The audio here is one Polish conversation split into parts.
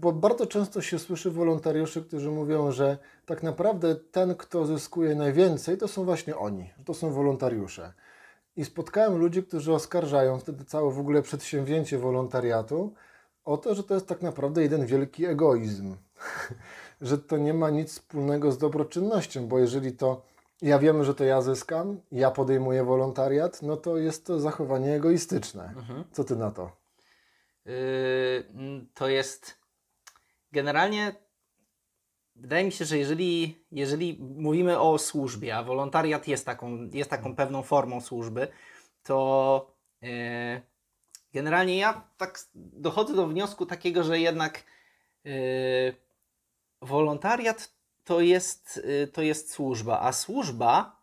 bo bardzo często się słyszy wolontariuszy, którzy mówią, że tak naprawdę ten, kto zyskuje najwięcej, to są właśnie oni, to są wolontariusze. I spotkałem ludzi, którzy oskarżają wtedy całe w ogóle przedsięwzięcie wolontariatu o to, że to jest tak naprawdę jeden wielki egoizm. że to nie ma nic wspólnego z dobroczynnością, bo jeżeli to ja wiem, że to ja zyskam, ja podejmuję wolontariat, no to jest to zachowanie egoistyczne. Mhm. Co ty na to? Yy, to jest generalnie wydaje mi się, że jeżeli, jeżeli mówimy o służbie, a wolontariat jest taką, jest taką pewną formą służby, to yy, generalnie ja tak dochodzę do wniosku takiego, że jednak yy, wolontariat to jest, yy, to jest służba, a służba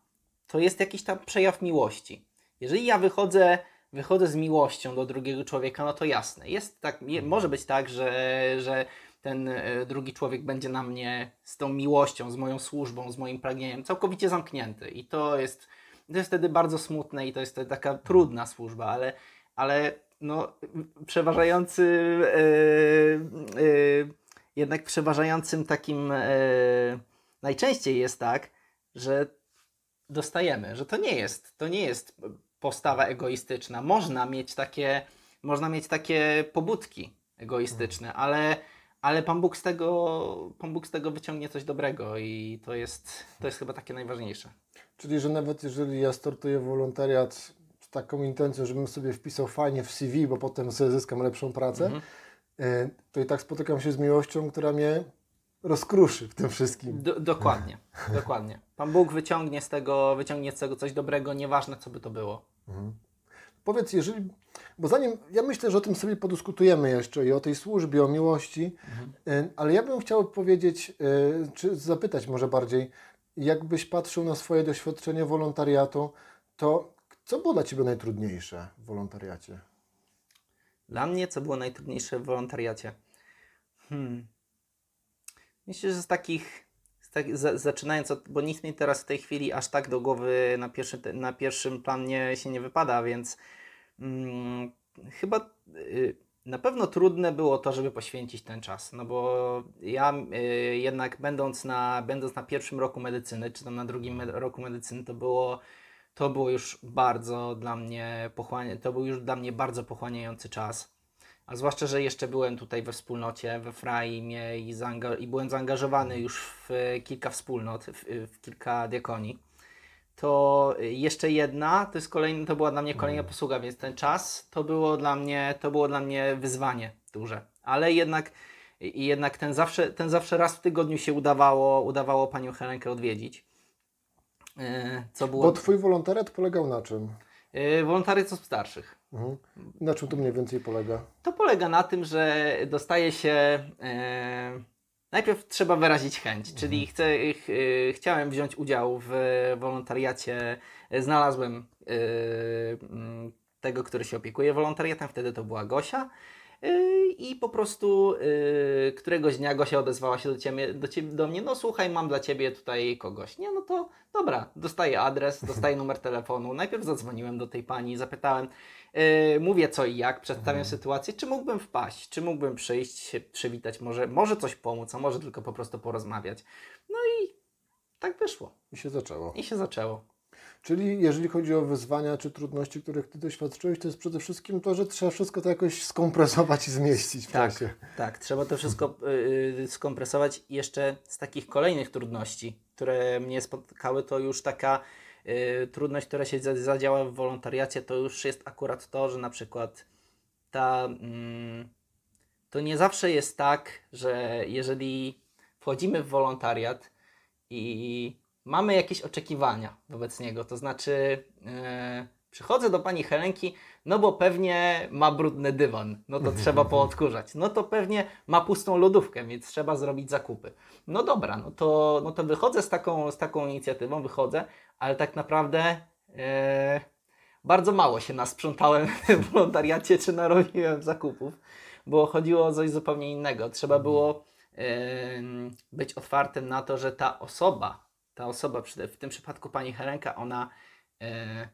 to jest jakiś tam przejaw miłości. Jeżeli ja wychodzę, wychodzę z miłością do drugiego człowieka, no to jasne. Jest tak, może być tak, że, że ten e, drugi człowiek będzie na mnie z tą miłością, z moją służbą, z moim pragnieniem całkowicie zamknięty. I to jest, to jest wtedy bardzo smutne i to jest taka trudna służba, ale, ale no, przeważający, yy, yy, jednak przeważającym takim yy, najczęściej jest tak, że dostajemy, że to nie jest, to nie jest postawa egoistyczna. Można mieć takie, można mieć takie pobudki egoistyczne, ale ale Pan Bóg, z tego, Pan Bóg z tego wyciągnie coś dobrego i to jest, to jest chyba takie najważniejsze. Czyli, że nawet jeżeli ja startuję wolontariat z taką intencją, żebym sobie wpisał fajnie w CV, bo potem sobie zyskam lepszą pracę, mhm. E, to i tak spotykam się z miłością, która mnie rozkruszy w tym wszystkim. Do, dokładnie, dokładnie. Pan Bóg wyciągnie z, tego, wyciągnie z tego coś dobrego, nieważne co by to było. Mhm. Powiedz, jeżeli, bo zanim, ja myślę, że o tym sobie podyskutujemy jeszcze i o tej służbie, o miłości, mhm. ale ja bym chciał powiedzieć, e, czy zapytać może bardziej, jakbyś patrzył na swoje doświadczenie wolontariatu, to co było dla Ciebie najtrudniejsze w wolontariacie? Dla mnie co było najtrudniejsze w wolontariacie? Hmm. Myślę, że z takich, tak, z, zaczynając od, bo nic mi teraz w tej chwili aż tak do głowy na, pierwszy, na pierwszym planie się nie wypada, więc hmm, chyba y, na pewno trudne było to, żeby poświęcić ten czas, no bo ja y, jednak będąc na, będąc na pierwszym roku medycyny, czy tam na drugim roku medycyny, to było, to było już bardzo dla mnie pochłania, to był już dla mnie bardzo pochłaniający czas. A zwłaszcza, że jeszcze byłem tutaj we wspólnocie, we Fraimie i, i byłem zaangażowany już w kilka wspólnot, w, w kilka diakonii to jeszcze jedna, to jest kolejny, to była dla mnie kolejna posługa, więc ten czas to było dla mnie, to było dla mnie wyzwanie duże. Ale jednak, jednak ten, zawsze, ten zawsze raz w tygodniu się udawało, udawało panią Helenkę odwiedzić. E, co było... Bo twój wolontariat polegał na czym? E, wolontariat osób starszych. Mhm. Na czym to mniej więcej polega? To polega na tym, że dostaje się. E, najpierw trzeba wyrazić chęć, mhm. czyli chcę, ch, y, chciałem wziąć udział w wolontariacie, znalazłem mm, tego, który się opiekuje wolontariatem, wtedy to była Gosia. Y, I po prostu y, któregoś dnia Gosia odezwała się do, ciebie, do, ciebie, do mnie, no słuchaj, mam dla Ciebie tutaj kogoś. Nie, no to dobra, dostaję adres, dostaję numer telefonu. Najpierw zadzwoniłem do tej pani, zapytałem, Yy, mówię co i jak, przedstawiam mhm. sytuację, czy mógłbym wpaść, czy mógłbym przyjść, się przywitać, może, może coś pomóc, a może tylko po prostu porozmawiać. No i tak wyszło. I się zaczęło. I się zaczęło. Czyli jeżeli chodzi o wyzwania czy trudności, których Ty doświadczyłeś, to jest przede wszystkim to, że trzeba wszystko to jakoś skompresować i zmieścić w tak, czasie. Tak, trzeba to wszystko yy, skompresować. Jeszcze z takich kolejnych trudności, które mnie spotkały, to już taka Yy, trudność, która się zadziała w wolontariacie, to już jest akurat to, że na przykład ta. Mm, to nie zawsze jest tak, że jeżeli wchodzimy w wolontariat i mamy jakieś oczekiwania wobec niego, to znaczy yy, przychodzę do pani Helenki, no bo pewnie ma brudny dywan, no to trzeba poodkurzać. No to pewnie ma pustą lodówkę, więc trzeba zrobić zakupy. No dobra, no to, no to wychodzę z taką, z taką inicjatywą, wychodzę, ale tak naprawdę e, bardzo mało się nasprzątałem w wolontariacie czy narobiłem zakupów, bo chodziło o coś zupełnie innego. Trzeba było e, być otwartym na to, że ta osoba, ta osoba, w tym przypadku pani Helenka, ona e,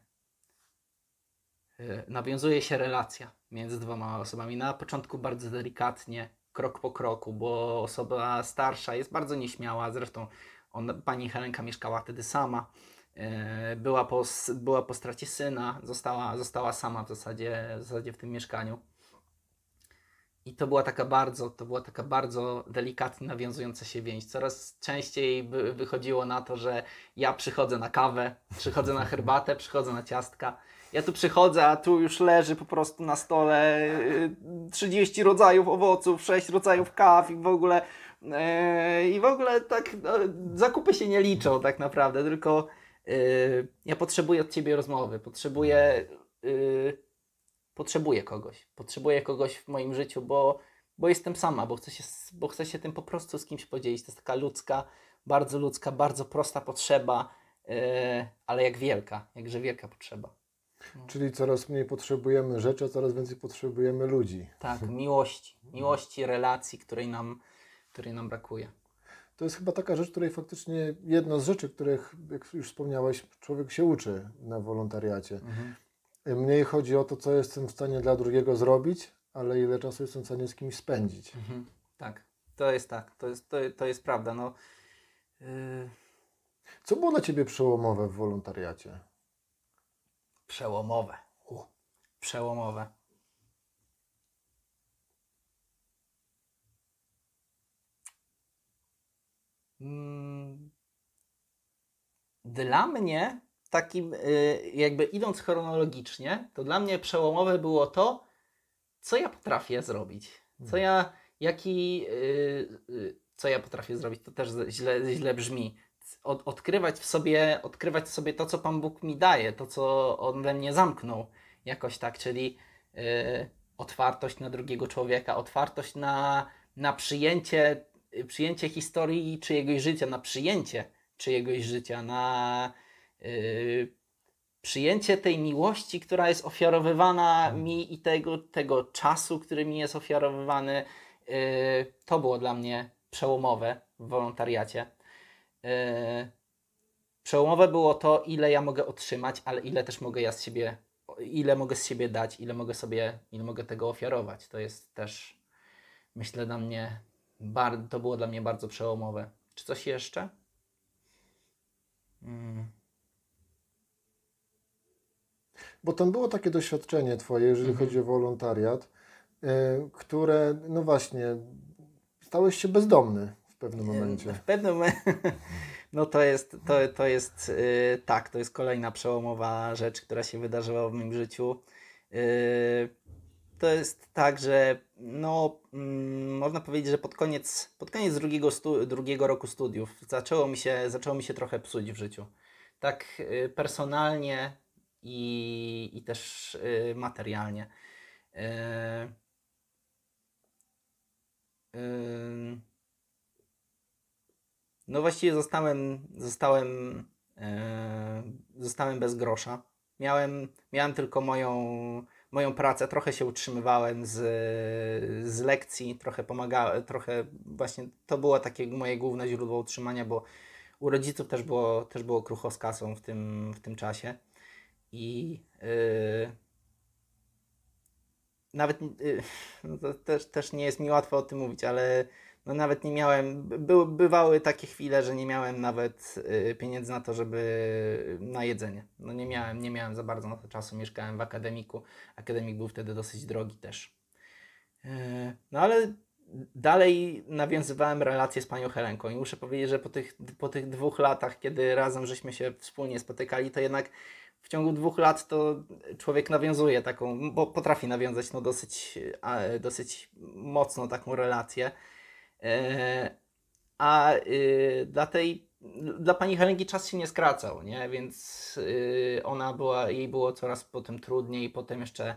nawiązuje się relacja między dwoma osobami. Na początku bardzo delikatnie, krok po kroku, bo osoba starsza jest bardzo nieśmiała, zresztą pani Helenka mieszkała wtedy sama, e, była po, była po stracie syna, została, została sama w zasadzie, w zasadzie w tym mieszkaniu. I to była taka bardzo, to była taka bardzo delikatnie nawiązująca się więź. Coraz częściej by, wychodziło na to, że ja przychodzę na kawę, przychodzę na herbatę, przychodzę na ciastka. Ja tu przychodzę, a tu już leży po prostu na stole y, 30 rodzajów owoców, 6 rodzajów kaw i w ogóle e, i w ogóle tak no, zakupy się nie liczą tak naprawdę, tylko y, ja potrzebuję od ciebie rozmowy, potrzebuję y, potrzebuję kogoś. Potrzebuję kogoś w moim życiu, bo, bo jestem sama, bo chcę, się, bo chcę się tym po prostu z kimś podzielić. To jest taka ludzka, bardzo ludzka, bardzo prosta potrzeba, yy, ale jak wielka, jakże wielka potrzeba. Czyli coraz mniej potrzebujemy rzeczy, a coraz więcej potrzebujemy ludzi. Tak, miłości. Miłości, relacji, której nam, której nam brakuje. To jest chyba taka rzecz, której faktycznie jedna z rzeczy, których, jak już wspomniałeś, człowiek się uczy na wolontariacie. Mniej chodzi o to, co jestem w stanie dla drugiego zrobić, ale ile czasu jestem w stanie z kimś spędzić. Mhm. Tak, to jest tak, to jest, to, to jest prawda. No, yy, Co było dla Ciebie przełomowe w wolontariacie? Przełomowe. U, przełomowe. Mm, Dla mnie, takim, y, jakby idąc chronologicznie, to dla mnie przełomowe było to, co ja potrafię zrobić. Co ja, jaki, y, y, co ja potrafię zrobić, to też źle, źle brzmi. Od, odkrywać w sobie, odkrywać w sobie to, co Pan Bóg mi daje, to, co On we mnie zamknął jakoś tak, czyli otwartość na drugiego człowieka, otwartość na, na przyjęcie, przyjęcie historii czyjegoś życia, na przyjęcie czyjegoś życia, na przyjęcie tej miłości, która jest ofiarowywana mi i tego, tego czasu, który mi jest ofiarowywany, yy, to było dla mnie przełomowe w wolontariacie. Yy, przełomowe było to, ile ja mogę otrzymać, ale ile też mogę ja z siebie, ile mogę z siebie dać, ile mogę sobie, ile mogę tego ofiarować. To jest też, myślę, dla mnie, to było dla mnie bardzo przełomowe. Czy coś jeszcze? Mm. Bo tam było takie doświadczenie Twoje, jeżeli Mhm. chodzi o wolontariat, y, które, no właśnie, stałeś się bezdomny w pewnym momencie. W pewnym momencie, no to jest, to, to jest yy, tak, to jest kolejna przełomowa rzecz, która się wydarzyła w moim życiu. Yy, to jest tak, że no, mm, można powiedzieć, że pod koniec, pod koniec drugiego, stu, drugiego roku studiów zaczęło mi, się, zaczęło mi się trochę psuć w życiu. Tak yy, personalnie i, i też yy, materialnie. Yy, yy, no właściwie zostałem, zostałem, zostałem bez grosza. Miałem, miałem tylko moją, moją pracę, trochę się utrzymywałem z, z lekcji, trochę pomagałem, trochę właśnie to było takie moje główne źródło utrzymania, bo u rodziców też było, też było krucho z kasą w tym, w tym czasie. I e, nawet y, no to też, też nie jest mi łatwo o tym mówić, ale no nawet nie miałem, by, bywały takie chwile, że nie miałem nawet y, pieniędzy na to, żeby na jedzenie. No nie miałem, nie miałem za bardzo na to czasu, mieszkałem w akademiku. Akademik był wtedy dosyć drogi też. Y, No ale dalej nawiązywałem relacje z panią Helenką i muszę powiedzieć, że po tych, po tych dwóch latach, kiedy razem żeśmy się wspólnie spotykali, to jednak w ciągu dwóch lat to człowiek nawiązuje taką, bo potrafi nawiązać no dosyć, dosyć mocno taką relację. E, A y, dla tej, dla pani Helenki czas się nie skracał, nie? Więc y, ona była, jej było coraz potem trudniej, potem jeszcze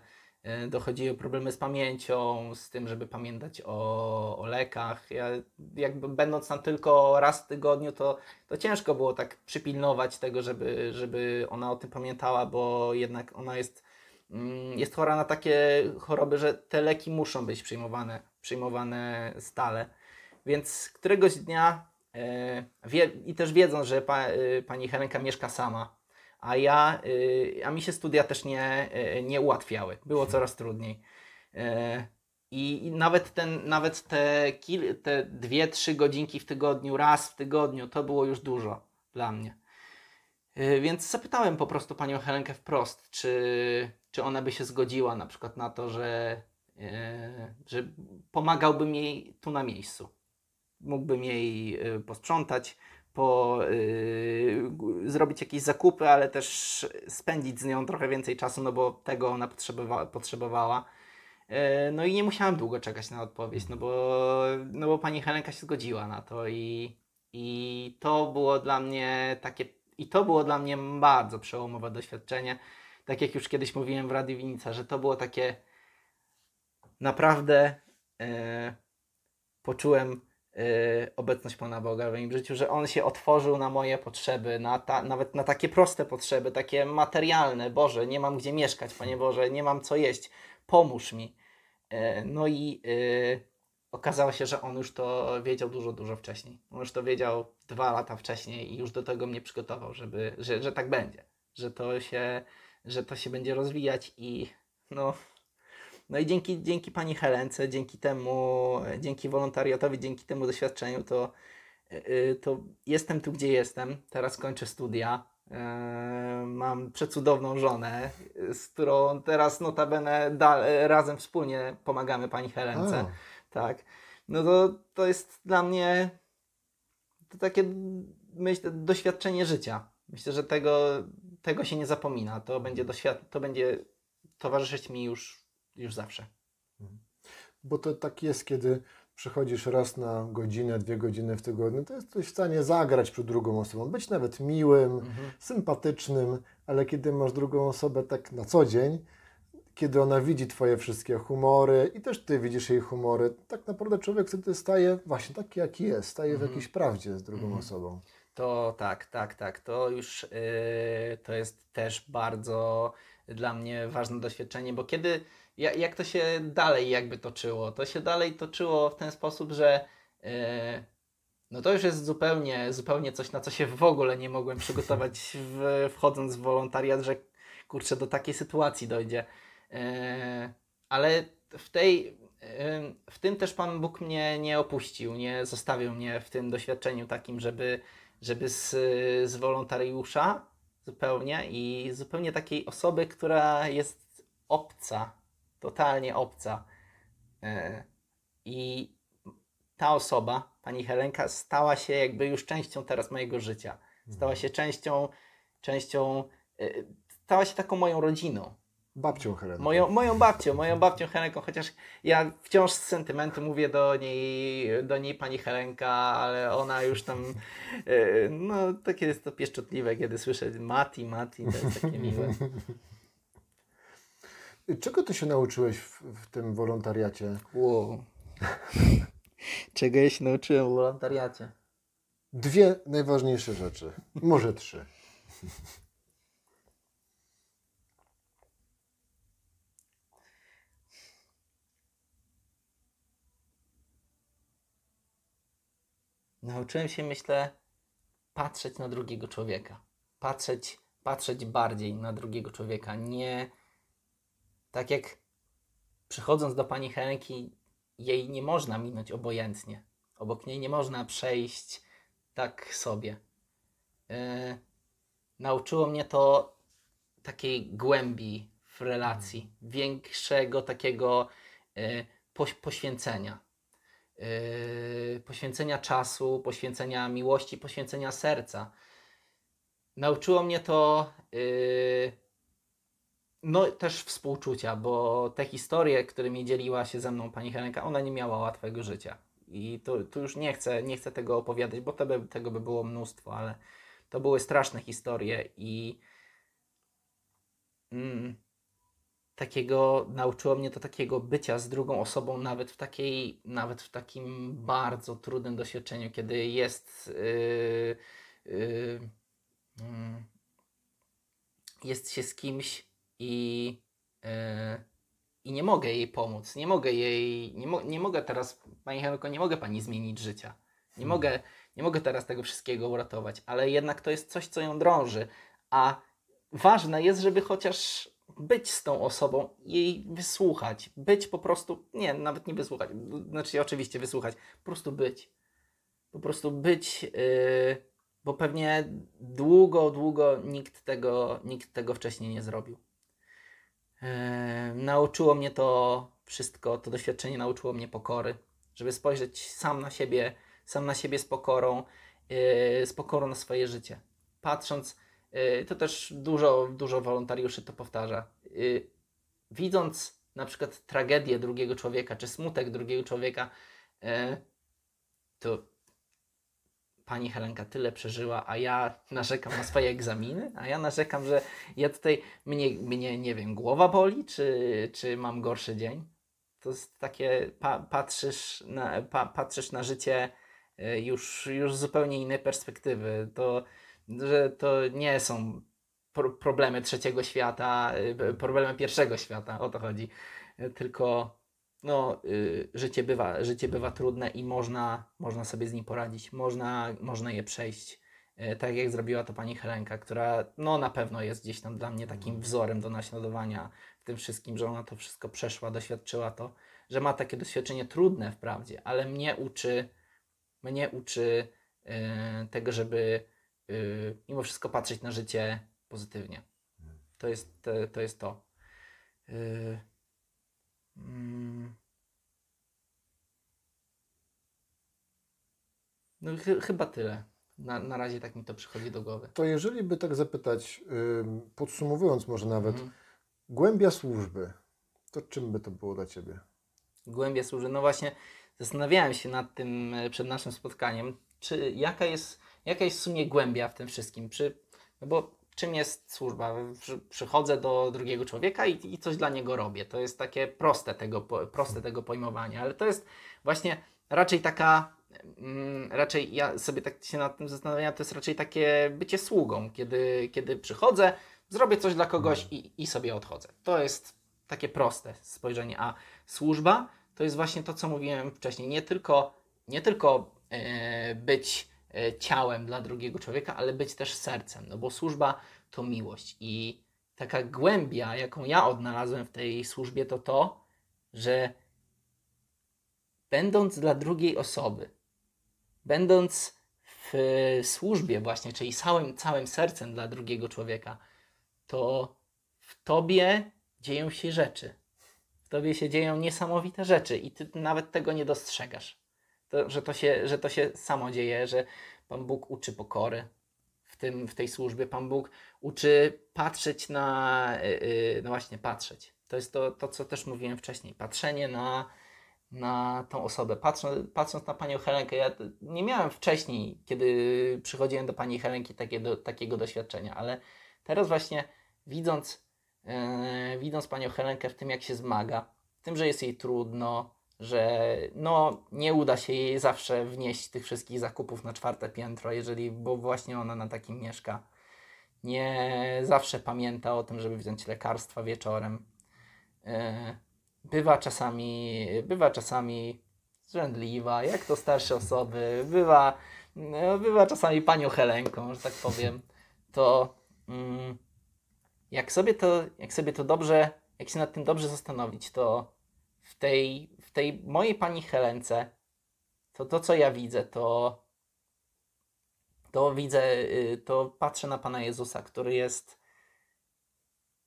dochodziły problemy z pamięcią, z tym, żeby pamiętać o, o lekach. Ja jakby będąc tam tylko raz w tygodniu, to, to ciężko było tak przypilnować tego, żeby, żeby ona o tym pamiętała, bo jednak ona jest, mm, jest chora na takie choroby, że te leki muszą być przyjmowane, przyjmowane stale. Więc któregoś dnia e, wie, i też wiedząc, że pa, e, pani Helenka mieszka sama, a ja, e, a mi się studia też nie, e, nie ułatwiały. Było coraz trudniej. E, I, nawet, ten, nawet te, kil, te dwie, trzy godzinki w tygodniu, raz w tygodniu, to było już dużo dla mnie. Więc zapytałem po prostu panią Helenkę wprost, czy, czy ona by się zgodziła na przykład na to, że, że pomagałbym jej tu na miejscu. Mógłbym jej posprzątać, po, g- zrobić jakieś zakupy, ale też spędzić z nią trochę więcej czasu, no bo tego ona potrzebowa- potrzebowała. Yy, No i nie musiałem długo czekać na odpowiedź, no bo, no bo pani Helenka się zgodziła na to i, i to było dla mnie takie, i to było dla mnie bardzo przełomowe doświadczenie. Tak jak już kiedyś mówiłem w Radiu Winica, że to było takie naprawdę e, poczułem obecność Pana Boga w moim życiu, że On się otworzył na moje potrzeby, na ta, nawet na takie proste potrzeby, takie materialne. Boże, nie mam gdzie mieszkać, Panie Boże, nie mam co jeść, pomóż mi. E, no i e, okazało się, że On już to wiedział dużo, dużo wcześniej. On już to wiedział dwa lata wcześniej i już do tego mnie przygotował, żeby, że, że tak będzie, że to się, że to się będzie rozwijać i no, no i dzięki, dzięki pani Helence, dzięki temu, dzięki wolontariatowi, dzięki temu doświadczeniu, to, yy, to jestem tu, gdzie jestem. Teraz kończę studia. Yy, mam przecudowną żonę, z którą teraz notabene da, razem wspólnie pomagamy pani Helence. A. Tak. No to, to jest dla mnie to takie myślę, doświadczenie życia. Myślę, że tego, tego się nie zapomina. To będzie, doświad- to będzie towarzyszyć mi już, już zawsze. Bo to tak jest, kiedy przychodzisz raz na godzinę, dwie godziny w tygodniu, to jesteś w stanie zagrać przed drugą osobą, być nawet miłym, sympatycznym, ale kiedy masz drugą osobę tak na co dzień, kiedy ona widzi Twoje wszystkie humory i też Ty widzisz jej humory, tak naprawdę człowiek wtedy staje właśnie taki, jaki jest, staje w jakiejś prawdzie z drugą osobą. To tak, tak, tak. To już yy, to jest też bardzo dla mnie ważne doświadczenie, bo kiedy, jak to się dalej jakby toczyło? To się dalej toczyło w ten sposób, że yy, no to już jest zupełnie, zupełnie coś, na co się w ogóle nie mogłem przygotować w, wchodząc w wolontariat, że kurczę, do takiej sytuacji dojdzie. Yy, ale w tej, w tym też Pan Bóg mnie nie opuścił, nie zostawił mnie w tym doświadczeniu takim, żeby, żeby z, z wolontariusza zupełnie i zupełnie takiej osoby, która jest obca, totalnie obca. Yy, I ta osoba, pani Helenka, stała się jakby już częścią teraz mojego życia. Stała się częścią, częścią, yy, stała się taką moją rodziną. Babcią Heleną. Moją, moją babcią, moją babcią Helenką, chociaż ja wciąż z sentymentu mówię do niej, do niej pani Helenka, ale ona już tam, e, no takie jest to pieszczotliwe, kiedy słyszę Mati, Mati, to jest takie miłe. Czego Ty się nauczyłeś w, w tym wolontariacie? Wow. Czego ja się nauczyłem w wolontariacie? Dwie najważniejsze rzeczy, może trzy. Nauczyłem się, myślę, patrzeć na drugiego człowieka. Patrzeć, patrzeć bardziej na drugiego człowieka. Nie tak jak przychodząc do pani Helenki, jej nie można minąć obojętnie. Obok niej nie można przejść tak sobie. Yy, nauczyło mnie to takiej głębi w relacji, większego takiego yy, poś- poświęcenia. Yy, poświęcenia czasu, poświęcenia miłości, poświęcenia serca. Nauczyło mnie to yy, no też współczucia, bo te historie, którymi dzieliła się ze mną pani Helenka, ona nie miała łatwego życia. I tu, tu już nie chcę, nie chcę tego opowiadać, bo to by, tego by było mnóstwo, ale to były straszne historie i mm, takiego, nauczyło mnie to takiego bycia z drugą osobą nawet w takiej, nawet w takim bardzo trudnym doświadczeniu, kiedy jest yy, yy, mm, jest się z kimś i, yy, i nie mogę jej pomóc, nie mogę jej, nie, mo, nie mogę teraz, Pani Helenko, nie mogę Pani zmienić życia, nie, mogę, nie mogę teraz tego wszystkiego uratować, ale jednak to jest coś, co ją drąży, a ważne jest, żeby chociaż być z tą osobą, jej wysłuchać, być po prostu, nie, nawet nie wysłuchać, znaczy oczywiście wysłuchać, po prostu być. Po prostu być, yy, bo pewnie długo, długo nikt tego, nikt tego wcześniej nie zrobił. Nauczyło mnie to wszystko, to doświadczenie nauczyło mnie pokory, żeby spojrzeć sam na siebie, sam na siebie z pokorą, yy, z pokorą na swoje życie. Patrząc, yy, to też dużo, dużo wolontariuszy to powtarza. Yy, widząc na przykład tragedię drugiego człowieka, czy smutek drugiego człowieka, to pani Helenka tyle przeżyła, a ja narzekam na swoje egzaminy, a ja narzekam, że ja tutaj, mnie, mnie nie wiem, głowa boli, czy, czy mam gorszy dzień. To jest takie, pa, patrzysz, na, pa, patrzysz na życie y, już, już z zupełnie innej perspektywy. To, że to nie są pro, problemy trzeciego świata, y, problemy pierwszego świata, o to chodzi. Y, Tylko no, y, życie, bywa, życie bywa trudne i można, można sobie z nim poradzić, można, można je przejść. Y, tak jak zrobiła to pani Helenka, która no, na pewno jest gdzieś tam dla mnie takim wzorem do naśladowania w tym wszystkim, że ona to wszystko przeszła, doświadczyła to, że ma takie doświadczenie trudne wprawdzie, ale mnie uczy, mnie uczy y, tego, żeby y, mimo wszystko patrzeć na życie pozytywnie. To jest to. to, jest to. Mm. No chy- chyba tyle. Na, na razie tak mi to przychodzi do głowy. To jeżeli by tak zapytać, ym, podsumowując może nawet, Mhm. głębia służby, to czym by to było dla Ciebie? Głębia służy. No właśnie, zastanawiałem się nad tym e, przed naszym spotkaniem, czy jaka jest, jaka jest w sumie głębia w tym wszystkim. Czy, no bo czym jest służba? Przy, przychodzę do drugiego człowieka i, i coś dla niego robię. To jest takie proste tego, proste tego pojmowania, ale to jest właśnie raczej taka, mm, raczej ja sobie tak się nad tym zastanawiam, to jest raczej takie bycie sługą, kiedy, kiedy przychodzę, zrobię coś dla kogoś i, i sobie odchodzę. To jest takie proste spojrzenie, a służba to jest właśnie to, co mówiłem wcześniej. Nie tylko, nie tylko e, być ciałem dla drugiego człowieka, ale być też sercem, no bo służba to miłość i taka głębia, jaką ja odnalazłem w tej służbie, to to, że będąc dla drugiej osoby, będąc w służbie właśnie, czyli całym, całym sercem dla drugiego człowieka, to w tobie dzieją się rzeczy. W tobie się dzieją niesamowite rzeczy i ty nawet tego nie dostrzegasz. To, że, to się, że to się samo dzieje, że Pan Bóg uczy pokory w, tym, w tej służbie. Pan Bóg uczy patrzeć na, yy, no właśnie, patrzeć. To jest to, to, co też mówiłem wcześniej. Patrzenie na, na tą osobę. Patrząc, patrząc na Panią Helenkę, ja nie miałem wcześniej, kiedy przychodziłem do Pani Helenki, takie do, takiego doświadczenia, ale teraz właśnie widząc, e, widząc Panią Helenkę w tym, jak się zmaga, w tym, że jest jej trudno, że no, nie uda się jej zawsze wnieść tych wszystkich zakupów na czwarte piętro, jeżeli, bo właśnie ona na takim mieszka. Nie zawsze pamięta o tym, żeby wziąć lekarstwa wieczorem. E, bywa czasami, bywa czasami zrzędliwa, jak to starsze osoby, bywa, no, bywa czasami panią Helenką, że tak powiem, to mm, jak sobie to, jak sobie to dobrze, jak się nad tym dobrze zastanowić, to w tej, tej mojej pani Helence, to to, co ja widzę, to to widzę, y, to patrzę na Pana Jezusa, który jest,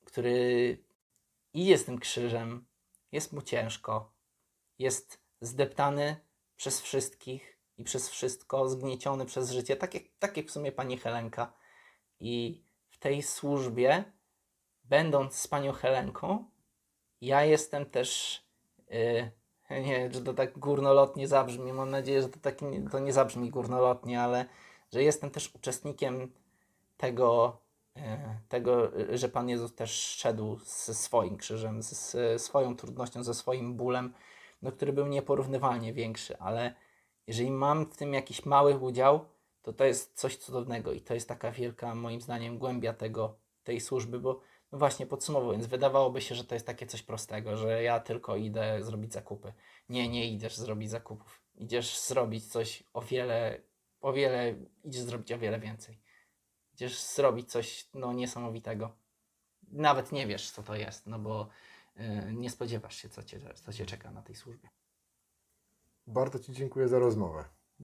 który idzie z tym krzyżem, jest mu ciężko, jest zdeptany przez wszystkich i przez wszystko, zgnieciony przez życie, tak jak, tak jak w sumie Pani Helenka. I w tej służbie, będąc z Panią Helenką, ja jestem też, yy, nie wiem, czy to tak górnolotnie zabrzmi, mam nadzieję, że to, tak to nie zabrzmi górnolotnie, ale że jestem też uczestnikiem tego, e, tego, że Pan Jezus też szedł ze swoim krzyżem, ze swoją trudnością, ze swoim bólem, no, który był nieporównywalnie większy, ale jeżeli mam w tym jakiś mały udział, to to jest coś cudownego i to jest taka wielka, moim zdaniem, głębia tego, tej służby, bo właśnie podsumowując, wydawałoby się, że to jest takie coś prostego, że ja tylko idę zrobić zakupy. Nie, nie idziesz zrobić zakupów. Idziesz zrobić coś o wiele, o wiele, idziesz zrobić o wiele więcej. Idziesz zrobić coś no, niesamowitego. nawet nie wiesz, co to jest, no bo y, nie spodziewasz się, co cię, co cię czeka na tej służbie. Bardzo Ci dziękuję za rozmowę.